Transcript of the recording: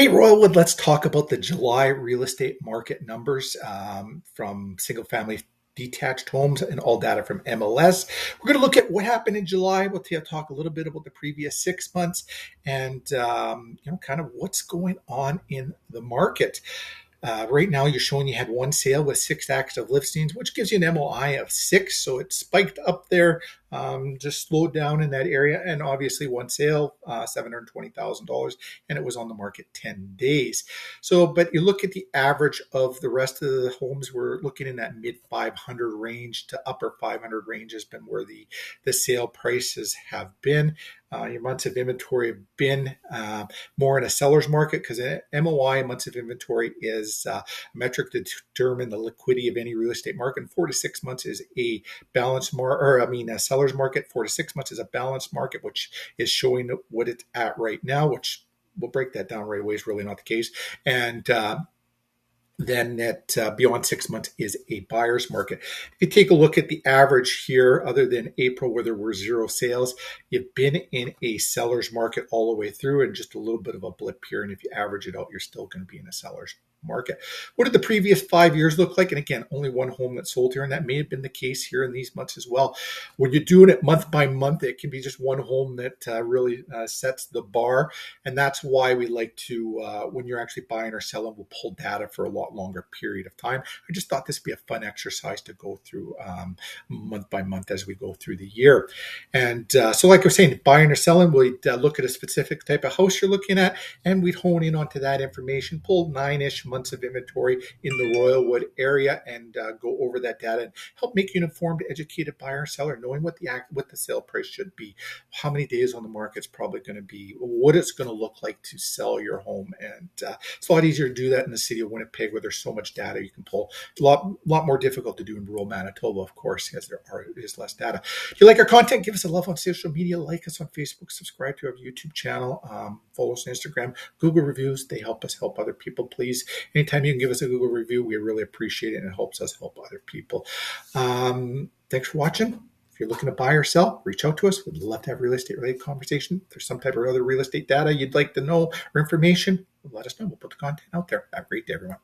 Hey, Royalwood, let's talk about the July real estate market numbers um, from single family detached homes and all data from MLS. We're going to look at what happened in July. We'll talk a little bit about the previous six months and um, you know kind of what's going on in the market. Uh, right now, you're showing you had one sale with six active listings, which gives you an MOI of six. So it spiked up there, um, just slowed down in that area. And obviously, one sale, uh, $720,000, and it was on the market 10 days. So, but you look at the average of the rest of the homes, we're looking in that mid 500 range to upper 500 range has been where the, the sale prices have been. Uh, your months of inventory have been uh, more in a seller's market because MOI, months of inventory, is uh, a metric to determine the liquidity of any real estate market. And four to six months is a balanced market, or I mean, a seller's market. Four to six months is a balanced market, which is showing what it's at right now, which we'll break that down right away is really not the case. And uh, then that uh, beyond six months is a buyer's market. If you take a look at the average here, other than April where there were zero sales, you've been in a seller's market all the way through and just a little bit of a blip here. And if you average it out, you're still going to be in a seller's market. What did the previous five years look like? And again, only one home that sold here, and that may have been the case here in these months as well. When you're doing it month by month, it can be just one home that uh, really uh, sets the bar, and that's why we like to, uh, when you're actually buying or selling, we'll pull data for a lot longer period of time. I just thought this would be a fun exercise to go through um, month by month as we go through the year. And uh, so, like I was saying, buying or selling, we'd uh, look at a specific type of house you're looking at, and we'd hone in onto that information, pull nine-ish months of inventory in the Royalwood area and uh, go over that data and help make you an informed, educated buyer seller, knowing what the act, what the sale price should be, how many days on the market it's probably going to be, what it's going to look like to sell your home, and uh, it's a lot easier to do that in the city of Winnipeg where there's so much data you can pull. It's a lot, lot more difficult to do in rural Manitoba, of course, as there are is less data. If you like our content, give us a love on social media, like us on Facebook, subscribe to our YouTube channel, um, follow us on Instagram, Google reviews. They help us help other people. Please anytime you can give us a Google review, we really appreciate it and it helps us help other people. Um, thanks for watching. If you're looking to buy or sell, reach out to us. We'd love to have real estate related conversation. If there's some type of other real estate data you'd like to know or information, let us know. We'll put the content out there. Have a great day, everyone.